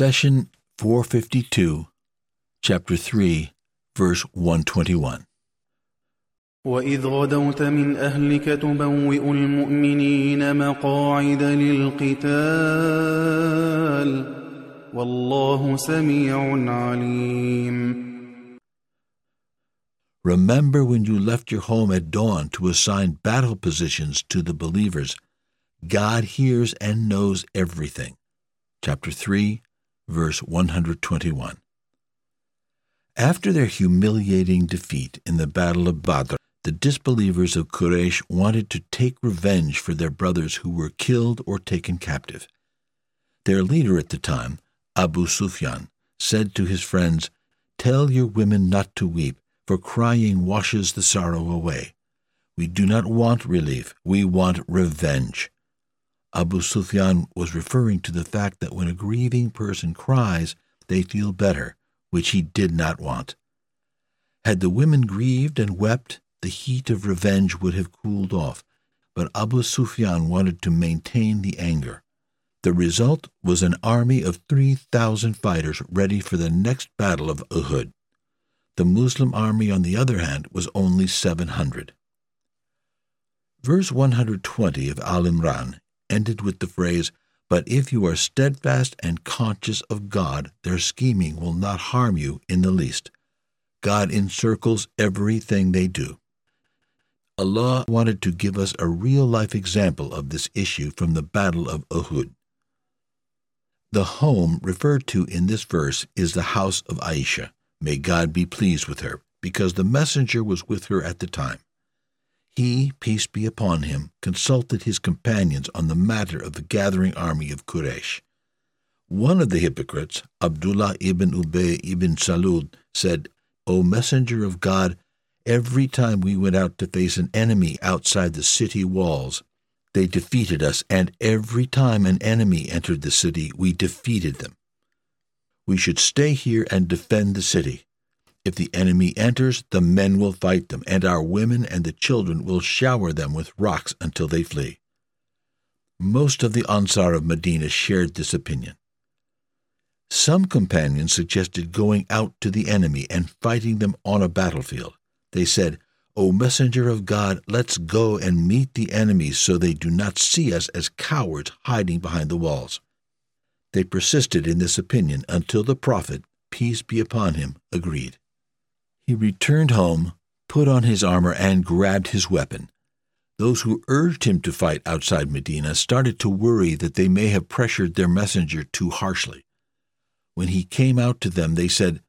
Session 452, Chapter 3, verse 121. وإذ غدوت من أهلك تبوئ المؤمنين مقاعد للقتال والله سميع عليم Remember when you left your home at dawn to assign battle positions to the believers. God hears and knows everything. Chapter 3, verse 121. After their humiliating defeat in the Battle of Badr, the disbelievers of Quraysh wanted to take revenge for their brothers who were killed or taken captive. Their leader at the time, Abu Sufyan, said to his friends, Tell your women not to weep, for crying washes the sorrow away. We do not want relief, we want revenge. Abu Sufyan was referring to the fact that when a grieving person cries, they feel better, which he did not want. Had the women grieved and wept, the heat of revenge would have cooled off, but Abu Sufyan wanted to maintain the anger. The result was an army of 3,000 fighters ready for the next battle of Uhud. The Muslim army, on the other hand, was only 700. Verse 120 of Al Imran ended with the phrase, But if you are steadfast and conscious of God, their scheming will not harm you in the least. God encircles everything they do. Allah wanted to give us a real life example of this issue from the Battle of Uhud. The home referred to in this verse is the house of Aisha. May God be pleased with her, because the messenger was with her at the time. He, peace be upon him, consulted his companions on the matter of the gathering army of Quraysh. One of the hypocrites, Abdullah ibn Ubay ibn Salul, said, O messenger of God, every time we went out to face an enemy outside the city walls, they defeated us, and every time an enemy entered the city, we defeated them. We should stay here and defend the city. If the enemy enters, the men will fight them, and our women and the children will shower them with rocks until they flee. Most of the Ansar of Medina shared this opinion. Some companions suggested going out to the enemy and fighting them on a battlefield. They said, O messenger of God, let's go and meet the enemies so they do not see us as cowards hiding behind the walls. They persisted in this opinion until the Prophet, peace be upon him, agreed. He returned home, put on his armor, and grabbed his weapon. Those who urged him to fight outside Medina started to worry that they may have pressured their messenger too harshly. When he came out to them, they said,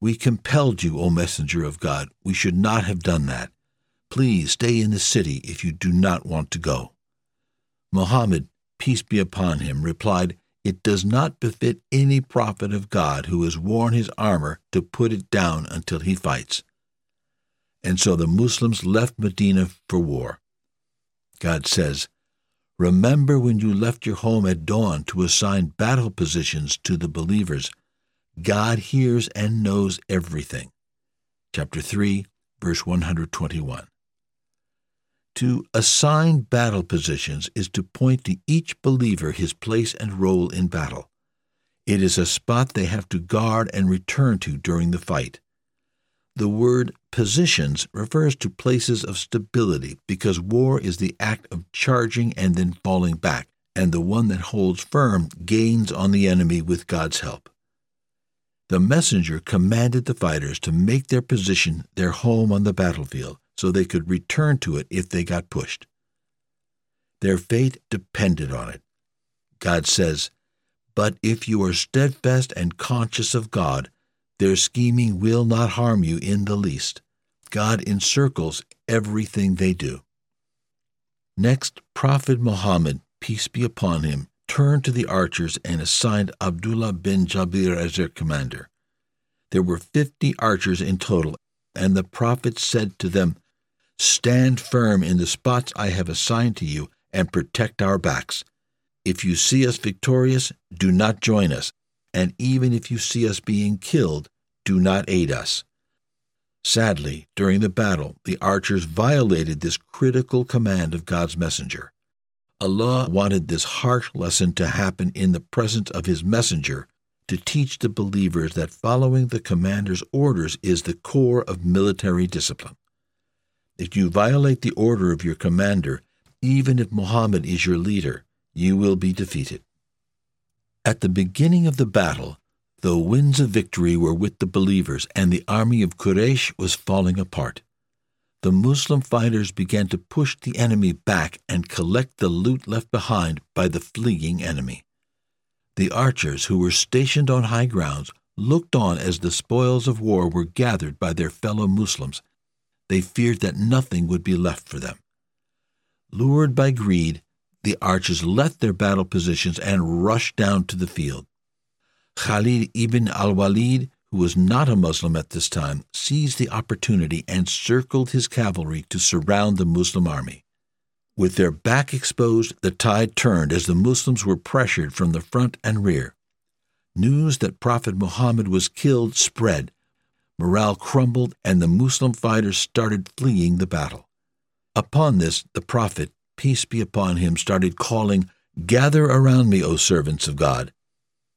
We compelled you, O messenger of God. We should not have done that. Please stay in the city if you do not want to go. Muhammad, peace be upon him, replied, It does not befit any prophet of God who has worn his armor to put it down until he fights. And so the Muslims left Medina for war. God says, Remember when you left your home at dawn to assign battle positions to the believers. God hears and knows everything. Chapter 3, verse 121. To assign battle positions is to point to each believer his place and role in battle. It is a spot they have to guard and return to during the fight. The word positions refers to places of stability because war is the act of charging and then falling back, and the one that holds firm gains on the enemy with God's help. The messenger commanded the fighters to make their position their home on the battlefield so they could return to it if they got pushed. Their fate depended on it. God says, But if you are steadfast and conscious of God, their scheming will not harm you in the least. God encircles everything they do. Next, Prophet Muhammad, peace be upon him, turned to the archers and assigned Abdullah bin Jabir as their commander. There were fifty archers in total, and the Prophet said to them, Stand firm in the spots I have assigned to you and protect our backs. If you see us victorious, do not join us, and even if you see us being killed, do not aid us. Sadly, during the battle, the archers violated this critical command of God's messenger. Allah wanted this harsh lesson to happen in the presence of His messenger to teach the believers that following the commander's orders is the core of military discipline. If you violate the order of your commander, even if Muhammad is your leader, you will be defeated. At the beginning of the battle, the winds of victory were with the believers, and the army of Quraysh was falling apart. The Muslim fighters began to push the enemy back and collect the loot left behind by the fleeing enemy. The archers who were stationed on high grounds looked on as the spoils of war were gathered by their fellow Muslims. They feared that nothing would be left for them. Lured by greed, the archers left their battle positions and rushed down to the field. Khalid ibn al Walid, who was not a Muslim at this time, seized the opportunity and circled his cavalry to surround the Muslim army. With their back exposed, the tide turned as the Muslims were pressured from the front and rear. News that Prophet Muhammad was killed spread. Morale crumbled, and the Muslim fighters started fleeing the battle. Upon this, the Prophet, peace be upon him, started calling, Gather around me, O servants of God,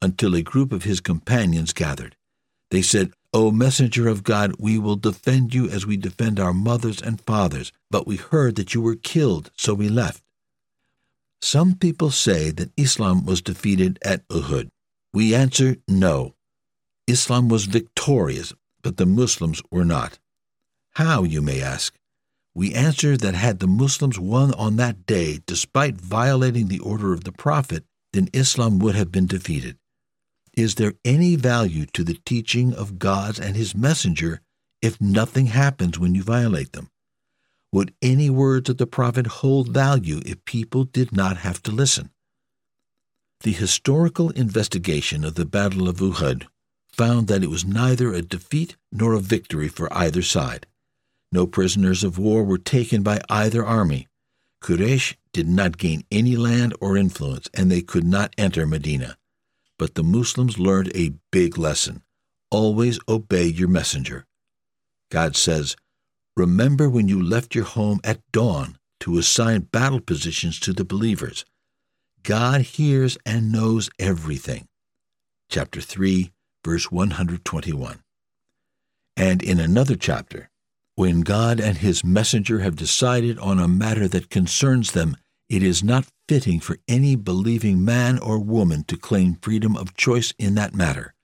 until a group of his companions gathered. They said, O messenger of God, we will defend you as we defend our mothers and fathers, but we heard that you were killed, so we left. Some people say that Islam was defeated at Uhud. We answer no. Islam was victorious, but the Muslims were not. How, you may ask? We answer that had the Muslims won on that day, despite violating the order of the Prophet, then Islam would have been defeated. Is there any value to the teaching of God and His messenger if nothing happens when you violate them? Would any words of the Prophet hold value if people did not have to listen? The historical investigation of the Battle of Uhud found that it was neither a defeat nor a victory for either side. No prisoners of war were taken by either army. Quraysh did not gain any land or influence, and they could not enter Medina. But the Muslims learned a big lesson always obey your messenger. God says, Remember when you left your home at dawn to assign battle positions to the believers. God hears and knows everything. Chapter 3, verse 121. And in another chapter, when God and His messenger have decided on a matter that concerns them, it is not fitting for any believing man or woman to claim freedom of choice in that matter.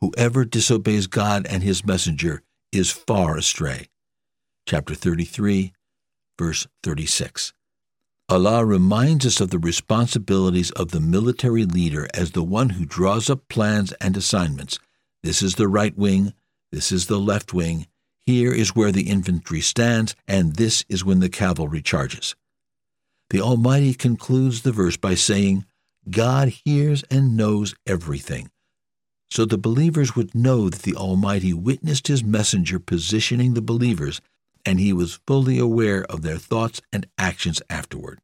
Whoever disobeys God and his messenger is far astray. Chapter 33, verse 36. Allah reminds us of the responsibilities of the military leader as the one who draws up plans and assignments. This is the right wing, this is the left wing, here is where the infantry stands, and this is when the cavalry charges. The Almighty concludes the verse by saying, God hears and knows everything. So the believers would know that the Almighty witnessed His messenger positioning the believers, and He was fully aware of their thoughts and actions afterward.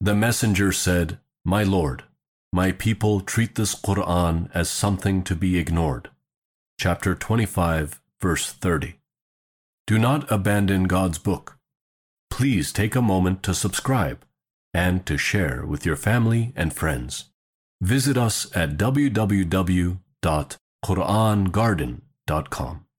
The messenger said, My Lord, my people treat this Quran as something to be ignored. Chapter 25, verse 30. Do not abandon God's book. Please take a moment to subscribe and to share with your family and friends. Visit us at www.qurangarden.com.